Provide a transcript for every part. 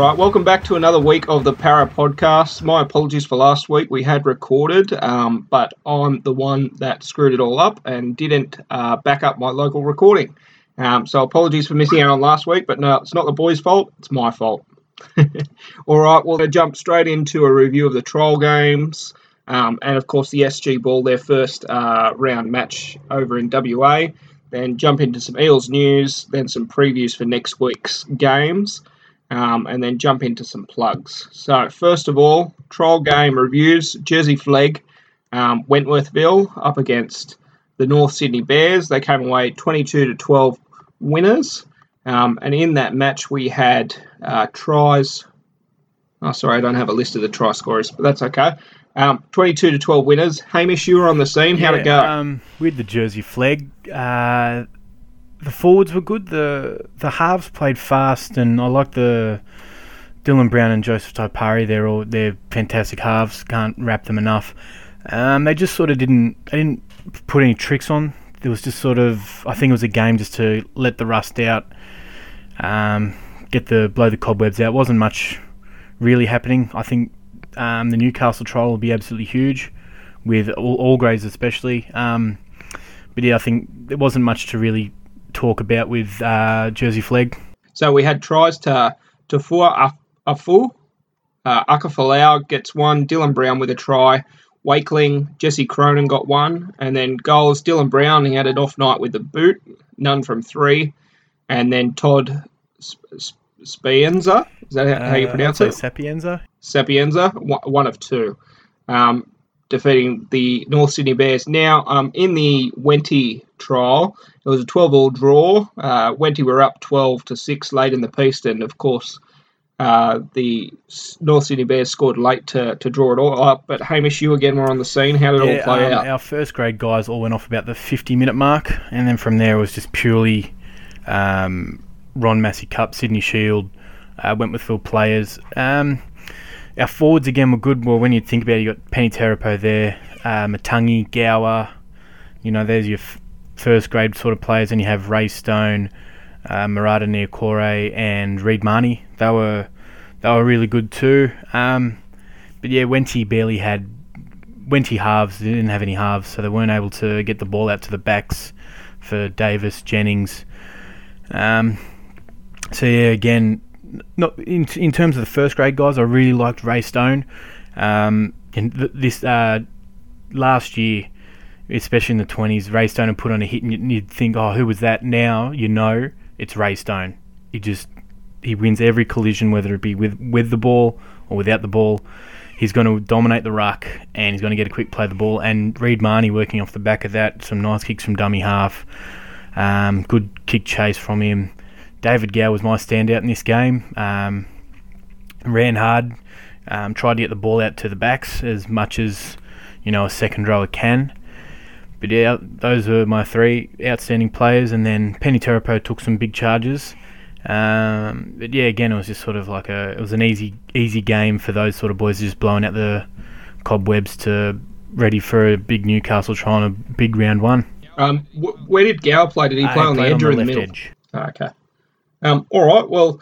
right, welcome back to another week of the Parra Podcast. My apologies for last week. We had recorded, um, but I'm the one that screwed it all up and didn't uh, back up my local recording. Um, so apologies for missing out on last week, but no, it's not the boys' fault. It's my fault. all right, well, jump straight into a review of the trial games. Um, and of course, the SG Ball, their first uh, round match over in WA. Then jump into some Eels news, then some previews for next week's games um, and then jump into some plugs. So, first of all, trial game reviews Jersey Flegg, um, Wentworthville up against the North Sydney Bears. They came away 22 to 12 winners. Um, and in that match, we had uh, tries. Oh, sorry, I don't have a list of the try scorers, but that's okay. Um, 22 to 12 winners. Hamish, you were on the scene. How'd yeah, it go? Um, with the Jersey Flegg, uh, the forwards were good. The the halves played fast, and I like the Dylan Brown and Joseph Taipari. They're all they're fantastic halves. Can't rap them enough. Um, they just sort of didn't they didn't put any tricks on. It was just sort of I think it was a game just to let the rust out, um, get the blow the cobwebs out. Wasn't much really happening. I think um, the Newcastle trial will be absolutely huge, with all, all grades especially. Um, but yeah, I think there wasn't much to really talk about with uh, Jersey Flegg? So we had tries to to Fua Afu, uh, Akafalau gets one, Dylan Brown with a try, Wakeling, Jesse Cronin got one, and then goals. Dylan Brown he had an off night with the boot, none from three, and then Todd Spienza. Is that how you uh, pronounce it? Sapienza. Sapienza, one of two. Um, defeating the North Sydney Bears. Now, um, in the Wenty trial, it was a 12 all draw. Uh, Wenty were up 12 to 6 late in the piece, and of course, uh, the North Sydney Bears scored late to, to draw it all up. But Hamish, you again were on the scene. How did yeah, it all play um, out? Our first grade guys all went off about the 50 minute mark, and then from there it was just purely um, Ron Massey Cup, Sydney Shield, uh, Wentworthville players. Um, our forwards again were good. Well, when you think about it, you got Peni Terepo there, uh, Matangi, Gower. You know, there's your f- first grade sort of players. And you have Ray Stone, uh, Marata Niukore, and Reed Mahoney. They were they were really good too. Um, but yeah, Wenty barely had Wenty halves. They didn't have any halves, so they weren't able to get the ball out to the backs for Davis Jennings. Um, so yeah, again, not in in terms of the first grade guys, I really liked Ray Stone. Um, th- this uh, last year, especially in the twenties, Ray Stone had put on a hit, and you'd think, oh, who was that? Now you know it's Ray Stone. He just he wins every collision, whether it be with with the ball or without the ball. He's going to dominate the ruck and he's going to get a quick play of the ball. And Reed Mahoney working off the back of that, some nice kicks from dummy half, um, good kick chase from him. David Gower was my standout in this game. Um, ran hard, um, tried to get the ball out to the backs as much as you know a second rower can. But yeah, those were my three outstanding players, and then Peni Terepo took some big charges. Um, but yeah, again, it was just sort of like a it was an easy easy game for those sort of boys, just blowing out the cobwebs to ready for a big Newcastle trying a big round one. Um, wh- where did Gower play? Did he play uh, on the edge or in the middle? Edge. Oh, okay. Um, all right, well,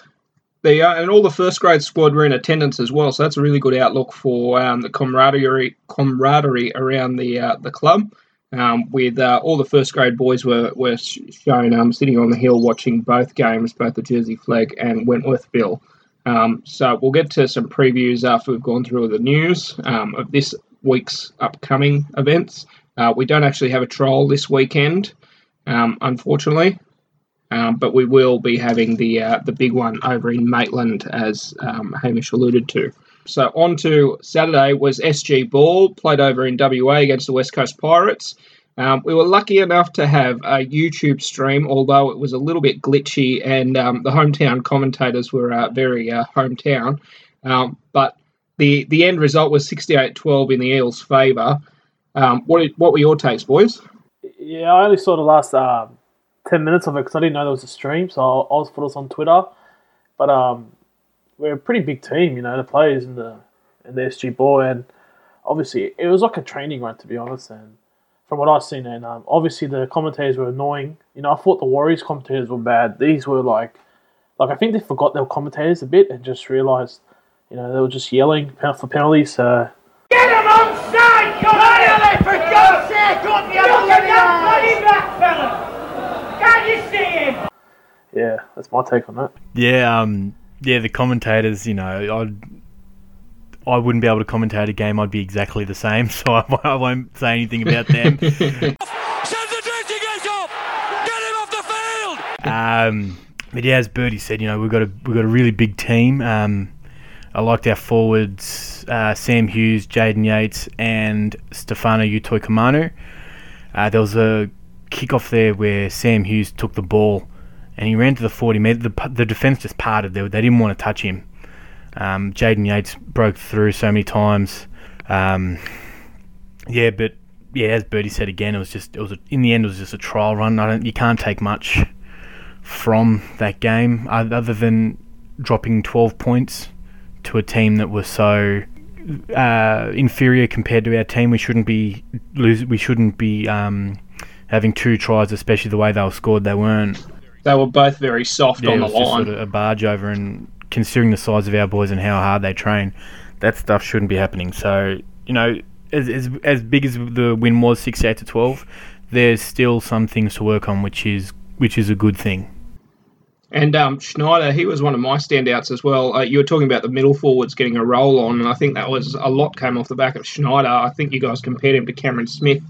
the and all the first grade squad were in attendance as well, so that's a really good outlook for um, the camaraderie camaraderie around the uh, the club. Um, with uh, all the first grade boys were were shown um, sitting on the hill watching both games, both the Jersey Flegg and Wentworthville. Um, so we'll get to some previews after we've gone through the news um, of this week's upcoming events. Uh, we don't actually have a trial this weekend, um, unfortunately. Um, but we will be having the uh, the big one over in Maitland, as um, Hamish alluded to. So on to Saturday was SG Ball played over in WA against the West Coast Pirates. Um, we were lucky enough to have a YouTube stream, although it was a little bit glitchy, and um, the hometown commentators were uh, very uh, hometown. Um, but the the end result was 68-12 in the Eels' favour. Um, what what were your takes, boys? Yeah, I only saw the last uh, 10 minutes of it because I didn't know there was a stream, so I was put us on Twitter. But um, we're a pretty big team, you know, the players in the in the SG Ball, and obviously it was like a training run to be honest. And from what I've seen, and um, obviously the commentators were annoying. You know, I thought the Warriors commentators were bad. These were like like I think they forgot their commentators a bit and just realised, you know, they were just yelling for penalties. So get him onside! Come on, for God's sake! Look at that bloody black fella! Can't you see him? Yeah, that's my take on that. Yeah, um, yeah, the commentators, you know, I'd. I wouldn't be able to commentate a game. I'd be exactly the same, so I, I won't say anything about them. Send the dressing off! Get him off the field! Um, but yeah, as Birdie said, you know we've got a we've got a really big team. Um, I liked our forwards, uh, Sam Hughes, Jaden Yates, and Stefano Utoikamanu. Uh, there was a kickoff there where Sam Hughes took the ball and he ran to the 40 metre. The, the defence just parted. They, they didn't want to touch him. Um, Jaden Yates broke through so many times. Um, yeah, but yeah, as Birdie said again, it was just it was a, in the end it was just a trial run. I don't you can't take much from that game other than dropping 12 points to a team that was so uh, inferior compared to our team. We shouldn't be lose. We shouldn't be um, having two tries, especially the way they were scored. They weren't. They were both very soft yeah, on the line. Just sort of a barge over, and considering the size of our boys and how hard they train, that stuff shouldn't be happening. So you know, as as, as big as the win was, sixty-eight to twelve, there's still some things to work on, which is which is a good thing. And um, Schneider, he was one of my standouts as well. Uh, you were talking about the middle forwards getting a roll on, and I think that was a lot came off the back of Schneider. I think you guys compared him to Cameron Smith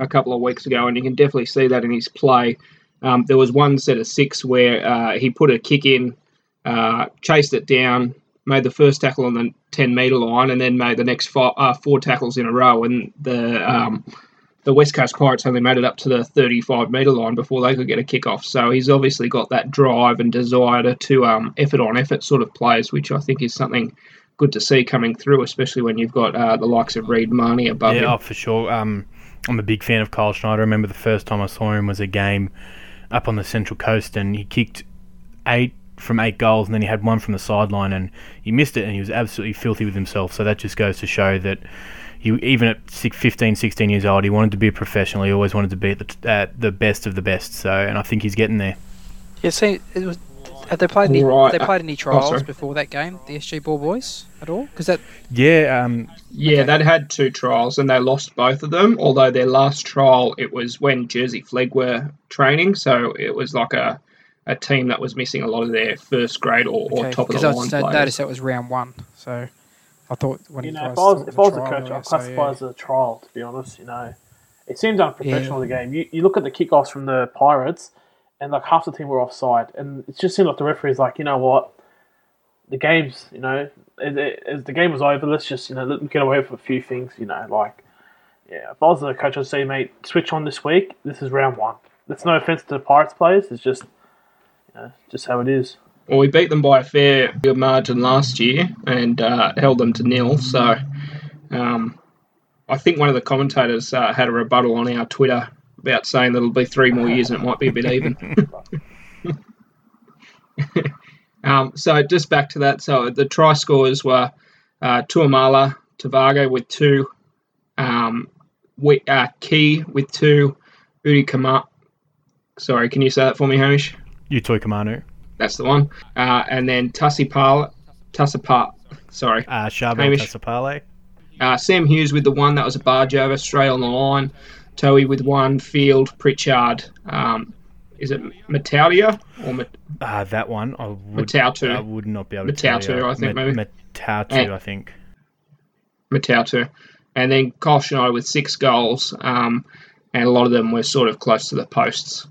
a couple of weeks ago, and you can definitely see that in his play. Um, there was one set of six where uh, he put a kick in, uh, chased it down, made the first tackle on the 10 metre line, and then made the next four, uh, four tackles in a row. And the um, the West Coast Pirates only made it up to the 35 metre line before they could get a kick off. So he's obviously got that drive and desire to, to um, effort on effort sort of plays, which I think is something good to see coming through, especially when you've got uh, the likes of Reed Mahoney above yeah, him. Yeah, oh, for sure. Um, I'm a big fan of Kyle Schneider. I remember the first time I saw him was a game up on the Central Coast, and he kicked eight from eight goals, and then he had one from the sideline, and he missed it, and he was absolutely filthy with himself. So that just goes to show that he even at 15, 16 years old, he wanted to be a professional. He always wanted to be at the, at the best of the best. So, and I think he's getting there. Yeah. See, it was. Have they played any? Right. They played any oh, trials oh, before that game? The SG Ball boys at all? Because that. Yeah. Um, yeah, okay. they'd had two trials and they lost both of them. Although their last trial, it was when Jersey Flegg were training, so it was like a a team that was missing a lot of their first grade or, okay. or top of the line players. Noticed that was round one, so I thought when you know, if I was if I was a coach, I'd classify so, yeah. as a trial. To be honest, you know, it seems unprofessional. Yeah. The game. You you look at the kickoffs from the Pirates, and like half the team were offside, and it just seemed like the referee's like, you know what, the game's you know, as the game was over, let's just you know let them get away with a few things. You know, like yeah, if I was the coach, I'd say, mate, switch on this week. This is round one. That's no offense to the Pirates players. It's just you know, just how it is. Well, we beat them by a fair margin last year and uh, held them to nil. So um, I think one of the commentators uh, had a rebuttal on our Twitter about saying that it'll be three more years and it might be a bit even. um, so just back to that. So the try scores were uh, Tuamala Tavago with two, um, we, uh, Key with two, Udi Kamar. Sorry, can you say that for me, Hamish? Utoikamanu. That's the one. Uh, and then Tassipal, Tassipal, sorry. Uh, Shabo Tassipale. Uh, Sam Hughes with the one that was a barge over, straight on the line. Toey with one, Field, Pritchard. Um, is it Matautia or Mat- uh, that one? I would, Matautu. I would not be able to Matautu, I think, maybe. Matautu, I think. Matautu. And then Kyle Schneider with six goals, um, and a lot of them were sort of close to the posts.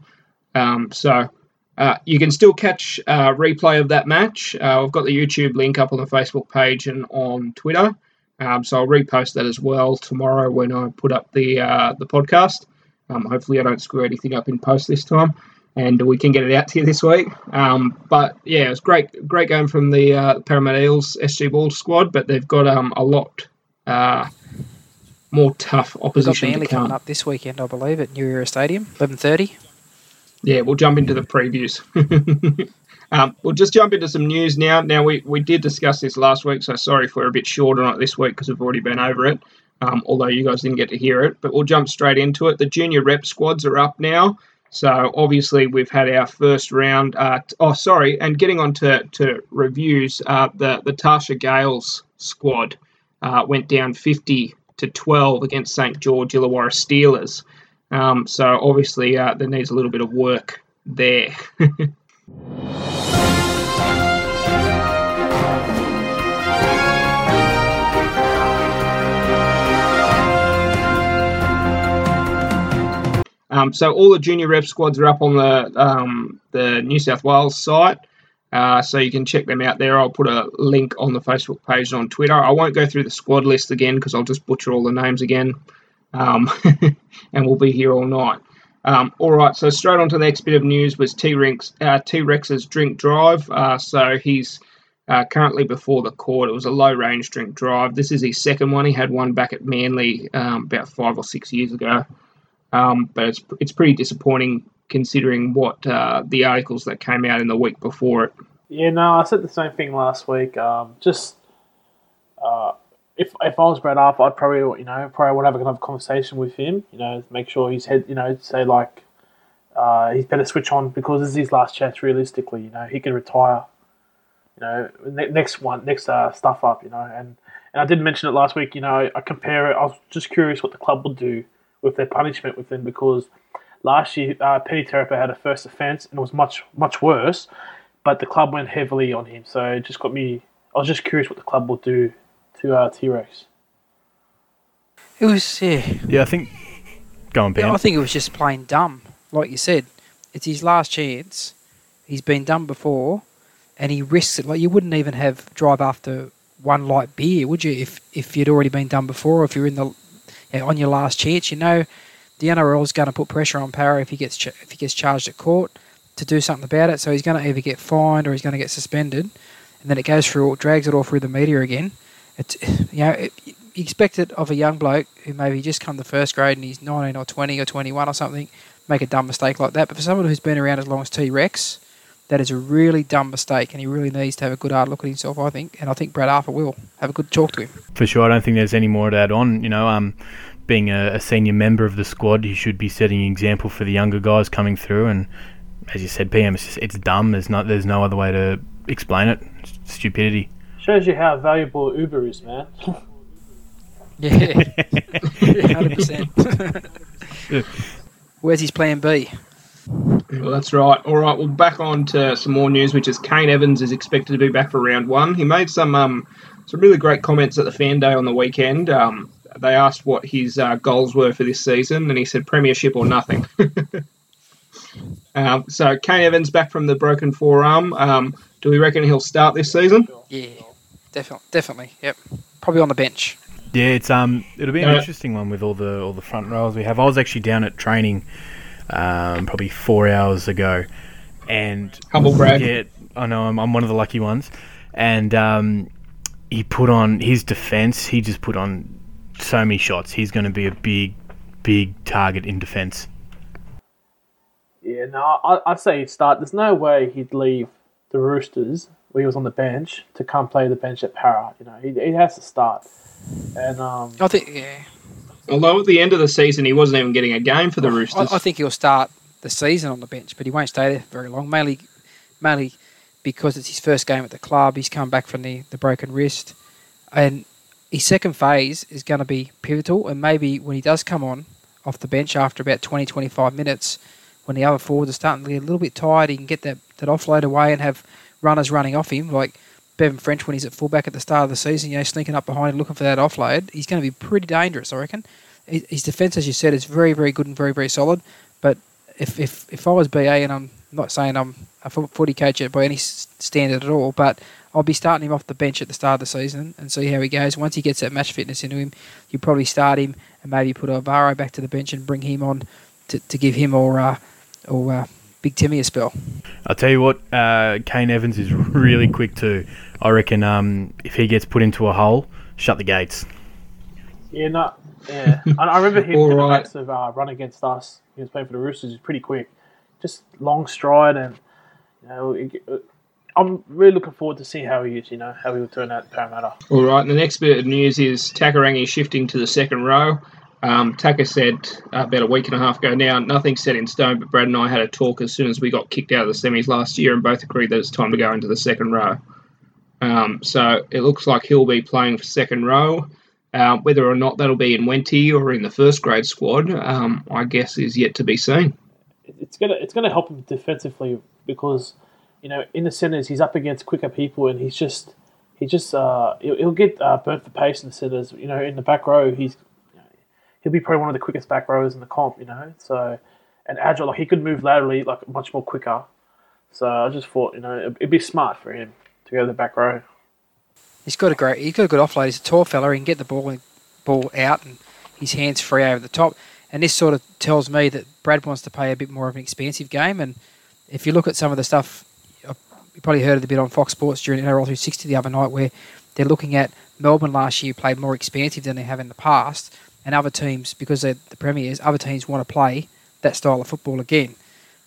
Um, so uh, you can still catch a uh, replay of that match. Uh, I've got the YouTube link up on the Facebook page and on Twitter. Um, so I'll repost that as well tomorrow when I put up the uh, the podcast. Um, hopefully, I don't screw anything up in post this time, and we can get it out to you this week. Um, but yeah, it's great, great game from the uh, Parramatta Eels SG Ball squad, but they've got um, a lot uh, more tough opposition. We've got Manly coming up this weekend, I believe, at New Era Stadium, eleven thirty yeah, we'll jump into the previews. um, we'll just jump into some news now. Now, we, we did discuss this last week, so sorry if we're a bit short on it this week because we've already been over it, um, although you guys didn't get to hear it. But we'll jump straight into it. The junior rep squads are up now. So obviously we've had our first round. Uh, oh, sorry, and getting on to, to reviews, uh, the the Tarsha Gales squad uh, went down 50 to 12 against St George Illawarra Steelers. Um, so obviously uh, there needs a little bit of work there. Um, so all the junior rev squads are up on the um, the New South Wales site, uh, so you can check them out there. I'll put a link on the Facebook page and on Twitter. I won't go through the squad list again because I'll just butcher all the names again, um, and we'll be here all night. Um, all right, so straight on to the next bit of news was T uh, Rex's drink drive. Uh, so he's uh, currently before the court. It was a low range drink drive. This is his second one. He had one back at Manly um, about five or six years ago. Um, but it's it's pretty disappointing considering what uh, the articles that came out in the week before it. Yeah, no, I said the same thing last week. Um, just uh, if if I was Brad Arthur, I'd probably you know probably would have another conversation with him. You know, make sure he's head. You know, say like uh, he's better switch on because this is his last chance. Realistically, you know, he can retire. You know, ne- next one, next uh, stuff up. You know, and and I did mention it last week. You know, I compare it. I was just curious what the club would do with their punishment with him because last year uh, Petty Terepo had a first offence and it was much much worse, but the club went heavily on him. So it just got me. I was just curious what the club will do to uh, T Rex. It was yeah. Yeah, I think. Go on, Ben. Yeah, I think it was just plain dumb. Like you said, it's his last chance. He's been done before, and he risks it. Like you wouldn't even have drive after one light beer, would you? If if you'd already been done before, if you're in the on your last chance. You know, the NRL is going to put pressure on Parra if he gets ch- if he gets charged at court to do something about it. So he's going to either get fined or he's going to get suspended, and then it goes through, drags it all through the media again. It's you know. It, you expect it of a young bloke who maybe just come to first grade and he's 19 or 20 or 21 or something, make a dumb mistake like that. But for someone who's been around as long as T Rex, that is a really dumb mistake, and he really needs to have a good hard look at himself. I think, and I think Brad Arthur will have a good talk to him. For sure, I don't think there's any more to add on. You know, um, being a, a, senior member of the squad, he should be setting an example for the younger guys coming through. And as you said, PM, it's, just, it's dumb. There's not there's no other way to explain it. It's stupidity. Shows you how valuable Uber is, man. yeah, hundred percent. Where's his plan B? Well, that's right. All right, well, back on to some more news, which is Kane Evans is expected to be back for round one. He made some um, some really great comments at the fan day on the weekend. Um, they asked what his uh, goals were for this season, and he said premiership or nothing. um, so Kane Evans back from the broken forearm. Um, do we reckon he'll start this season? Yeah, definitely, definitely. Yep, probably on the bench. Yeah, it's um, it'll be an uh, interesting one with all the all the front rows we have. I was actually down at training, um, probably four hours ago, and humble brag. Yeah, I know I'm, I'm one of the lucky ones, and um, he put on his defense. He just put on so many shots. He's going to be a big, big target in defence. Yeah, no, I, I'd say he'd start. There's no way he'd leave the Roosters where he was on the bench to come play the bench at Parra. You know, he, he has to start. And um, I think, yeah. Although at the end of the season he wasn't even getting a game for the Roosters. I, I think he'll start the season on the bench, but he won't stay there very long. Mainly, mainly because it's his first game at the club. He's come back from the, the broken wrist, and his second phase is going to be pivotal, and maybe when he does come on off the bench after about 20, 25 minutes, when the other forwards are starting to get a little bit tired, he can get that, that offload away and have runners running off him, like Bevan French when he's at fullback at the start of the season, you know, sneaking up behind and looking for that offload. He's going to be pretty dangerous, I reckon. His defence, as you said, is very, very good and very, very solid. But if, if, if I was BA, and I'm not saying I'm a footy coach by any standard at all, but I'll be starting him off the bench at the start of the season and see how he goes. Once he gets that match fitness into him, you probably start him and maybe put Alvaro back to the bench and bring him on to, to give him or uh, or uh, Big Timmy a spell. I'll tell you what, uh, Kane Evans is really quick too. I reckon um, if he gets put into a hole, shut the gates. Yeah, no, yeah. I, remember him in right. the of uh, run against us. He was playing for the Roosters. He's pretty quick, just long stride and you know I'm really looking forward to see how he is, you know, how he will turn out at Parramatta. All right, and the next bit of news is Takairangi shifting to the second row. Um, Taka said about a week and a half ago now, nothing's set in stone, but Brad and I had a talk as soon as we got kicked out of the semis last year and both agreed that it's time to go into the second row. Um, so it looks like he'll be playing for second row. Uh, whether or not that'll be in Wenty or in the first grade squad, um, I guess, is yet to be seen. It's gonna it's gonna help him defensively because you know in the centres he's up against quicker people and he's just he just uh, he'll, he'll get uh, burnt for pace in the centres. You know in the back row he's he'll be probably one of the quickest back rows in the comp. You know so and agile like he could move laterally like much more quicker. So I just thought you know it'd be smart for him to go to the back row. He's got a great. He's got a good offload. He's a tall fella. He can get the ball ball out and his hands free over the top. And this sort of tells me that Brad wants to play a bit more of an expansive game. And if you look at some of the stuff, uh, you probably heard it a bit on Fox Sports during NRL 360 the other night, where they're looking at Melbourne last year played more expansive than they have in the past, and other teams because they're the premiers, other teams want to play that style of football again.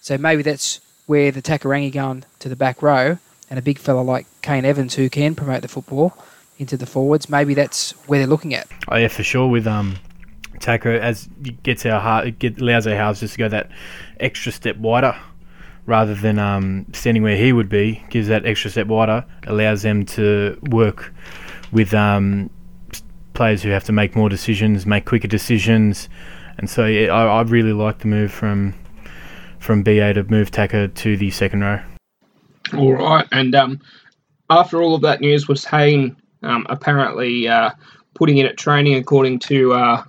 So maybe that's where the Takairangi going to the back row and a big fella like Kane Evans who can promote the football into the forwards. Maybe that's where they're looking at. Oh yeah, for sure. With um, Taka as it gets our heart, get, allows our halves just to go that extra step wider, rather than um, standing where he would be. Gives that extra step wider, allows them to work with um, players who have to make more decisions, make quicker decisions, and so yeah, I, I really like the move from from BA to move Taka to the second row. All right, and um, after all of that news was Hayne um, apparently uh, putting in at training according to uh,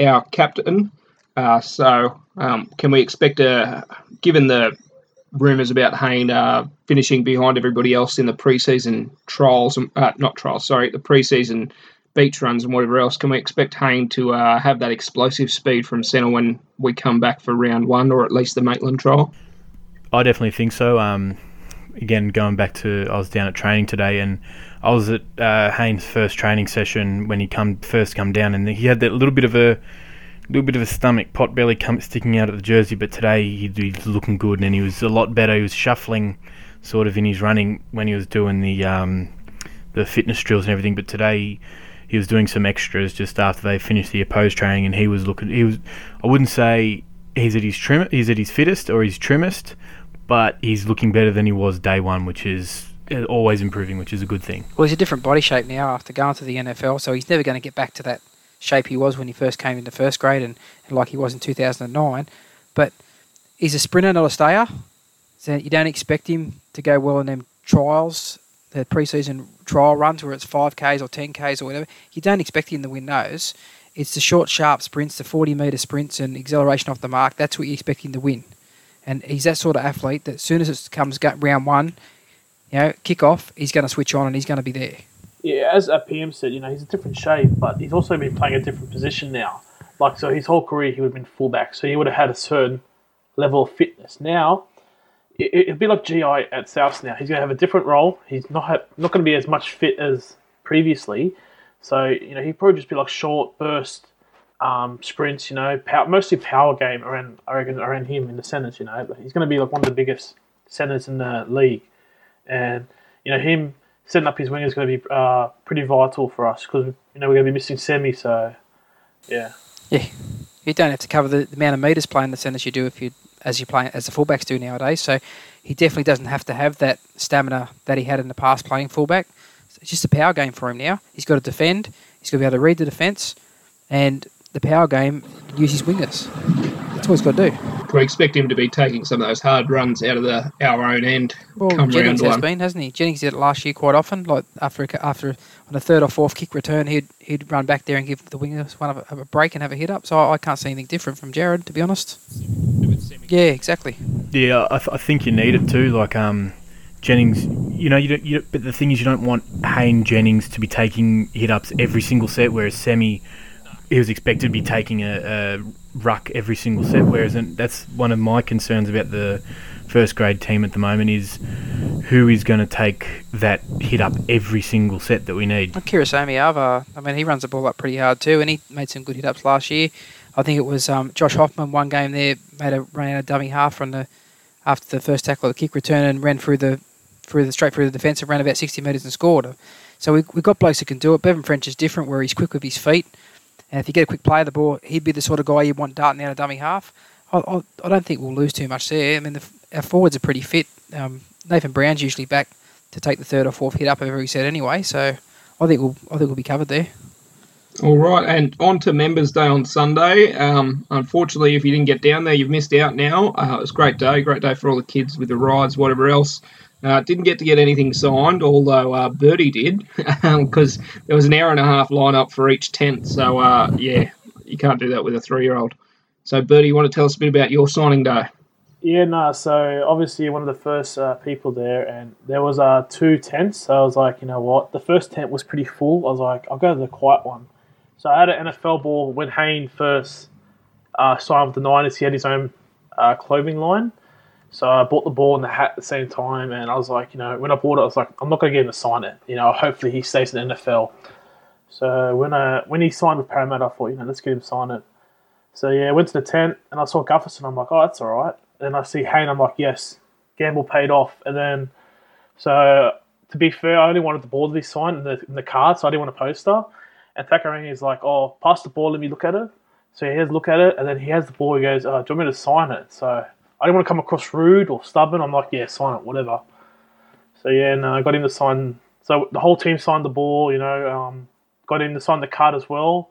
our captain. Uh, so um, can we expect a, given the rumours about Hayne uh, finishing behind everybody else in the preseason trials, uh, not trials, sorry, the preseason beach runs and whatever else, can we expect Hayne to uh, have that explosive speed from centre when we come back for round one or at least the Maitland trial? I definitely think so. Um, again, going back to, I was down at training today, and I was at uh, Haynes' first training session when he come first come down, and he had that little bit of a little bit of a stomach pot belly come, sticking out of the jersey. But today he, he's looking good, and he was a lot better. He was shuffling, sort of in his running when he was doing the um, the fitness drills and everything. But today he was doing some extras just after they finished the opposed training, and he was looking. He was, I wouldn't say he's at his trim, he's at his fittest or his trimmest, but he's looking better than he was day one, which is always improving, which is a good thing. Well, he's a different body shape now after going to the NFL, so he's never going to get back to that shape he was when he first came into first grade and, and like he was in 2009. But he's a sprinter, not a stayer. So you don't expect him to go well in them trials, the preseason trial runs where it's 5Ks or 10Ks or whatever. You don't expect him to win those. It's the short, sharp sprints, the 40 metre sprints and acceleration off the mark. That's what you expect him to win. And he's that sort of athlete that as soon as it comes round one, you know, kick off, he's going to switch on and he's going to be there. Yeah, as a PM said, you know, he's a different shape, but he's also been playing a different position now. Like, so his whole career, he would have been fullback, so he would have had a certain level of fitness. Now, it, would be like GI at Souths now. He's going to have a different role. He's not not going to be as much fit as previously. So, you know, he'd probably just be like short burst um, sprints, you know, power, mostly power game around, I reckon, around him in the centres, you know. But he's going to be like one of the biggest centres in the league. And, you know, him setting up his wing is going to be uh, pretty vital for us because, you know, we're going to be missing Semi, so, yeah. Yeah. You don't have to cover the, the amount of metres playing the centres you do if you as you play as the fullbacks do nowadays. So he definitely doesn't have to have that stamina that he had in the past playing fullback. It's just a power game for him now. He's got to defend. He's got to be able to read the defence, and the power game, use his wingers. That's what he's got to do. We expect him to be taking some of those hard runs out of the our own end. Well, Jennings has one. been, hasn't he? Jennings did it last year quite often. Like after after on a third or fourth kick return, he'd he'd run back there and give the wingers one of a, a break and have a hit up. So I, I, can't see anything different from Jared, to be honest. Yeah, exactly. Yeah, I, th- I think you need it too. Like um, Jennings, you know, you don't. You, but the thing is, you don't want Hayne Jennings to be taking hit ups every single set, whereas Semi he was expected to be taking a, a ruck every single set. Whereas that's one of my concerns about the first grade team at the moment is who is going to take that hit up every single set that we need. Well, Ava, I mean, he runs the ball up pretty hard too, and he made some good hit ups last year. I think it was um, Josh Hoffman one game there made a run out of dummy half from the after the first tackle of the kick return and ran through the through the straight through the defence and ran about 60 metres and scored. So we we got blokes that can do it. Bevan French is different where he's quick with his feet And if you get a quick play of the ball, he'd be the sort of guy you want darting out of dummy half. I, I, I, don't think we'll lose too much there. I mean, the, our forwards are pretty fit. Um, Nathan Brown's usually back to take the third or fourth hit up every set anyway, so I think we'll I think we'll be covered there. All right, and on to Members Day on Sunday. Um, unfortunately, if you didn't get down there, you've missed out now. Uh, it was a great day, great day for all the kids with the rides, whatever else. Uh, didn't get to get anything signed, although uh, Birdie did, because there was an hour and a half line up for each tent. So, uh, yeah, you can't do that with a three year old. So, Birdie, you want to tell us a bit about your signing day? Yeah, no. So obviously one of the first uh, people there, and there was uh, two tents. So I was like, you know what? The first tent was pretty full. I was like, I'll go to the quiet one. So I had an NFL ball when Hayne first uh, signed with the Niners. He had his own uh, clothing line. So I bought the ball and the hat at the same time, and I was like, you know, when I bought it, I was like, I'm not going to get him to sign it. You know, hopefully he stays in the NFL. So when I when he signed with Parramatta, I thought, you know, let's get him sign it. So yeah, I went to the tent and I saw Gutherson. I'm like, oh, that's all right. And I see Hayne. I'm like, yes, gamble paid off. And then, so to be fair, I only wanted the ball to be signed in the, in the card, so I didn't want a poster. And Takairangi is like, oh, pass the ball, let me look at it. So he has a look at it, and then he has the ball. He goes, oh, do you want me to sign it? So I didn't want to come across rude or stubborn. I'm like, yeah, sign it, whatever. So yeah, and I got him to sign. So the whole team signed the ball. You know, um, got him to sign the card as well.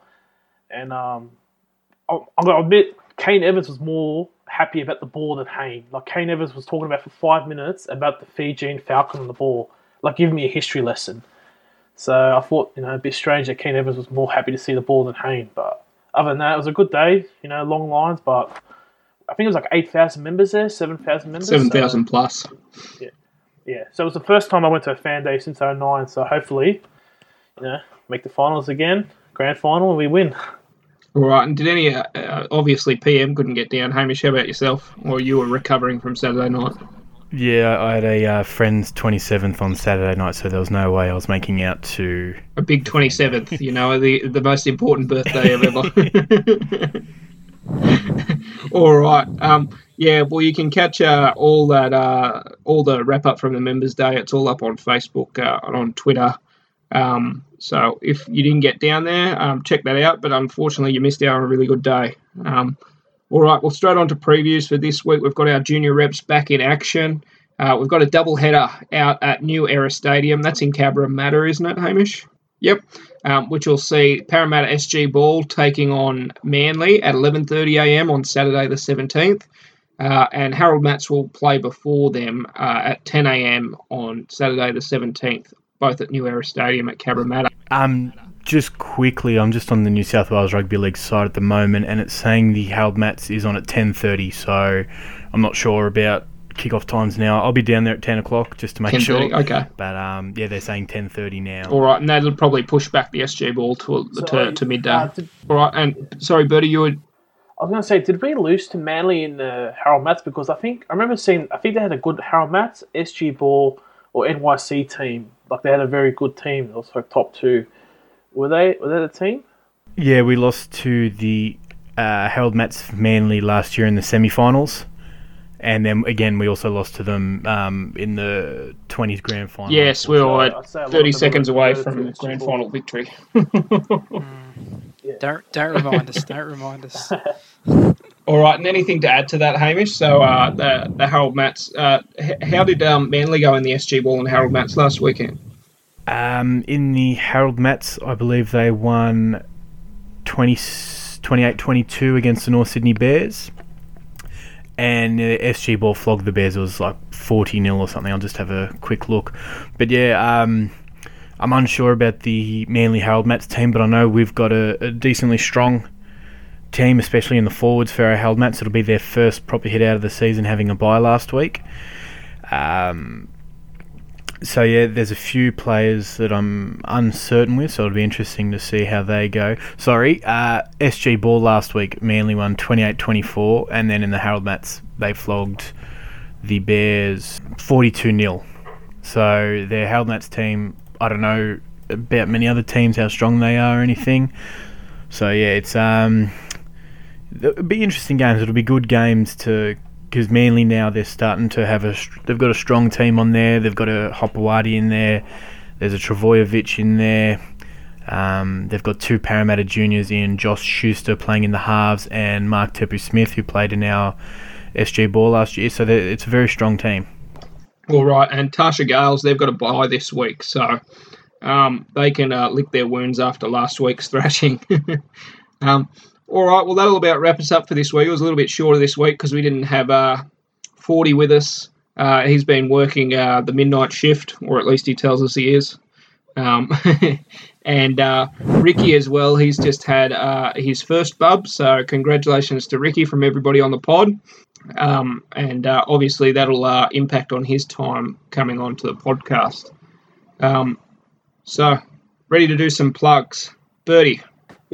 And um, I'm going to admit, Kane Evans was more happy about the ball than Hayne. Like Kane Evans was talking about for five minutes about the Fijian Falcon on the ball, like giving me a history lesson. So I thought, you know, a bit strange that Kane Evans was more happy to see the ball than Hayne. But other than that, it was a good day. You know, long lines, but I think it was like eight thousand members there, seven thousand members. Seven thousand so, plus. Yeah, yeah. So it was the first time I went to a fan day since 09, So hopefully, you know, make the finals again, grand final, and we win. All right. And did any? Uh obviously, PM couldn't get down. Hamish, how about yourself? Or you were recovering from Saturday night? Yeah, I had a uh, friend's 27th on Saturday night, so there was no way I was making out to a big 27th. you know, the the most important birthday of ever. all right. Um, yeah. Well, you can catch uh, all that, uh, all the wrap up from the Members Day. It's all up on Facebook uh, and on Twitter. Um, so if you didn't get down there, um, check that out. But unfortunately, you missed out on a really good day. Um, all right, well, straight on to previews for this week. We've got our junior reps back in action. Uh, we've got a double header out at New Era Stadium. That's in Cabramatta, isn't it, Hamish? Yep. Um, which will see Parramatta SG Ball taking on Manly at 11:30 a.m. on Saturday the 17th, uh, and Harold Matts will play before them uh, at 10 a.m. on Saturday the 17th, both at New Era Stadium at Cabramatta. Um, just quickly, I'm just on the New South Wales Rugby League site at the moment, and it's saying the Harold Matts is on at 10:30. So I'm not sure about kickoff times now. I'll be down there at 10 o'clock just to make sure. Okay. But um, yeah, they're saying 10:30 now. All right, and that'll probably push back the SG ball to to, to midday. Uh, did, All right, and sorry, Bertie, you were. I was going to say, did we lose to Manly in the Harold Matts? Because I think I remember seeing, I think they had a good Harold Matts, SG Ball, or NYC team. Like they had a very good team. It was like top two. Were they were they the team? Yeah, we lost to the uh, Harold Matts Manly last year in the semi-finals, and then again we also lost to them um, in the twenties grand final. Yes, we were thirty seconds away from the grand final victory. mm. yeah. Don't don't remind us. Don't remind us. All right, and anything to add to that, Hamish? So uh, the the Harold Matts. Uh, how did um, Manly go in the SG Ball and Harold Matts last weekend? Um, in the Harold Matts, I believe they won 20, 28-22 against the North Sydney Bears. And the SG Ball flogged the Bears. It was like 40 0 or something. I'll just have a quick look. But yeah, um, I'm unsure about the Manly Harold Matts team, but I know we've got a, a decently strong team, especially in the forwards for our Harold Matts. It'll be their first proper hit out of the season, having a bye last week. Um, so yeah, there's a few players that I'm uncertain with, so it'll be interesting to see how they go. Sorry, uh, SG Ball last week, Manly won 28-24, and then in the Harold Matts they flogged the Bears 42 0 So their Harold Matts team, I don't know about many other teams how strong they are or anything. So yeah, it's um, it'll be interesting games. It'll be good games to because Manly now they're starting to have a they've got a strong team on there. They've got a Hopoate in there. There's a Trbojevic in there. Um, they've got two Parramatta juniors in Josh Schuster playing in the halves and Mark Tepu Smith who played in our SG ball last year. So it's a very strong team. All right, and Tarsha Gales, they've got a bye this week, so um, they can uh, lick their wounds after last week's thrashing. um, all right, well, that'll about wrap us up for this week. It was a little bit shorter this week because we didn't have uh, 40 with us. Uh, he's been working uh, the midnight shift, or at least he tells us he is. Um, and uh, Ricky as well. He's just had uh, his first bub, so congratulations to Ricky from everybody on the pod. Um, and uh, obviously that'll uh, impact on his time coming onto the podcast. Um, so, ready to do some plugs, Birdie.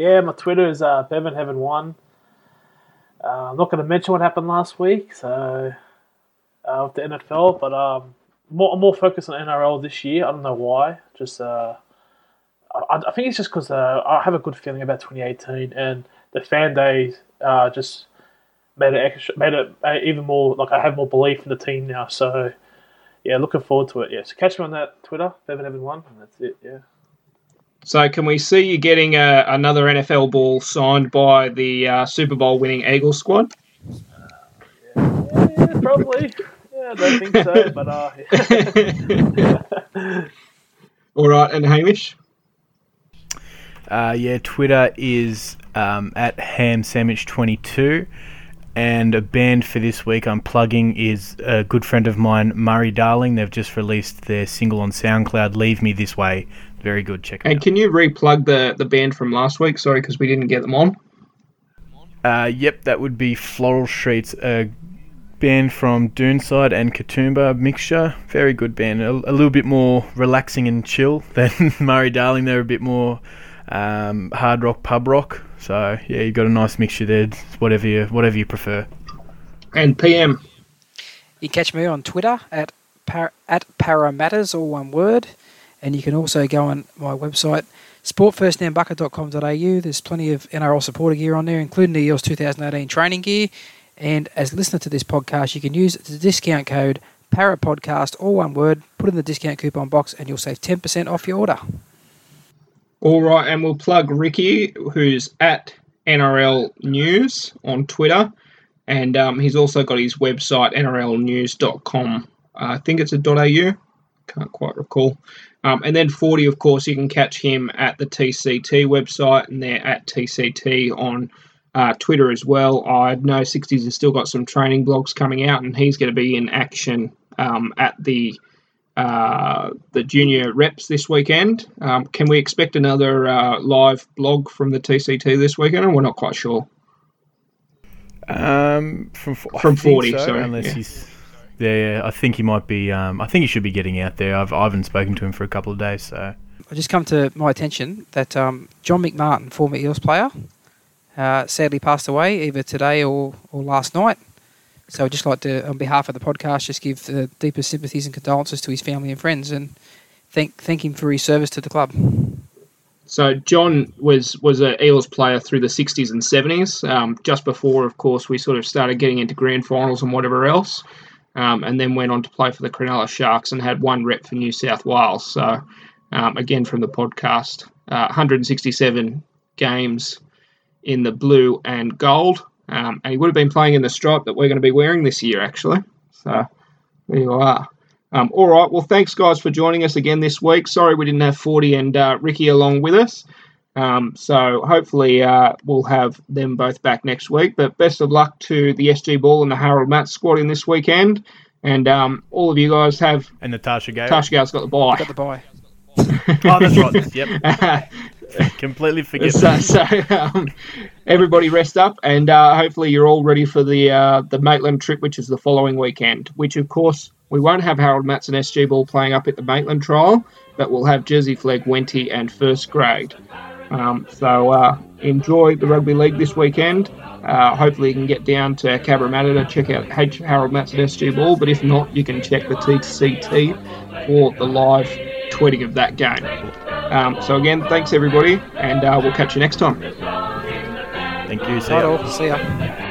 Yeah, my Twitter is uh, Bevan Heaven One. Uh, I'm not going to mention what happened last week, so uh, with the NFL, but um, more, I'm more focused on NRL this year. I don't know why. Just uh, I, I think it's just because uh, I have a good feeling about 2018 and the fan days uh, just made it extra, made it uh, even more like I have more belief in the team now. So yeah, looking forward to it. Yeah, so catch me on that Twitter, Bevan Evan One, and that's it. Yeah. So can we see you getting a, uh, another NFL ball signed by the uh, Super Bowl winning Eagles squad? Uh, yeah, yeah, probably. Yeah, I don't think so, but uh. All right, and Hamish. Uh, yeah, Twitter is um, at ham sandwich twenty two. And a band for this week I'm plugging is a good friend of mine, Murray Darling. They've just released their single on SoundCloud, Leave Me This Way. Very good. Check and out. can you replug the, the band from last week? Sorry, because we didn't get them on. Uh, yep, that would be Floral Streets, a band from Doonside and Katoomba mixture. Very good band. A, a little bit more relaxing and chill than Murray Darling. They're a bit more um, hard rock, pub rock. So yeah, you've got a nice mixture there. Whatever you whatever you prefer. And PM. You catch me on Twitter at par- at paramatters, all one word, and you can also go on my website sportfirstnambucket.com.au. There's plenty of NRL supporter gear on there, including the Eels 2018 training gear. And as listener to this podcast, you can use the discount code PARAPODCAST, all one word, put in the discount coupon box, and you'll save 10% off your order. All right, and we'll plug Ricky, who's at NRL News on Twitter, and um, he's also got his website nrlnews.com. I think it's a .au. Can't quite recall. Um, and then 40, of course, you can catch him at the TCT website, and they're at TCT on uh, Twitter as well. I know 60s has still got some training blogs coming out, and he's going to be in action um, at the uh, the junior reps this weekend. Um, can we expect another uh, live blog from the TCT this weekend? We're not quite sure. Um, from from forty, so, sorry, unless yeah. he's there. I think he might be. Um, I think he should be getting out there. I've I haven't spoken to him for a couple of days, so. I just come to my attention that um, John McMartin, former Eels player, uh, sadly passed away either today or, or last night. So I'd just like to, on behalf of the podcast, just give the deepest sympathies and condolences to his family and friends and thank thank him for his service to the club. So John was was a Eels player through the 60s and 70s, um, just before, of course, we sort of started getting into grand finals and whatever else, um, and then went on to play for the Cronulla Sharks and had one rep for New South Wales. So um, again, from the podcast, uh, 167 games in the blue and gold. Um, and he would have been playing in the stripe that we're going to be wearing this year, actually. So there you are. Um, all right. Well, thanks, guys, for joining us again this week. Sorry we didn't have 40 and uh, Ricky along with us. Um, so hopefully uh, we'll have them both back next week. But best of luck to the SG Ball and the Harold Matt squad in this weekend. And um, all of you guys have. And Natasha Gale. Natasha Gale's got the bye. Got the bye. oh, that's right. Yep. Completely forget. So, so um, everybody rest up, and uh, hopefully you're all ready for the uh, the Maitland trip, which is the following weekend. Which, of course, we won't have Harold Matz and SG Ball playing up at the Maitland trial, but we'll have Jersey Flegg, Wenty, and first grade. Um, so uh, enjoy the rugby league this weekend. Uh, hopefully you can get down to Cabramatta to check out H- Harold Matson SG Ball, but if not, you can check the TCT for the live tweeting of that game. Um, so again, thanks everybody, and uh, we'll catch you next time. Thank you. See ya. See ya.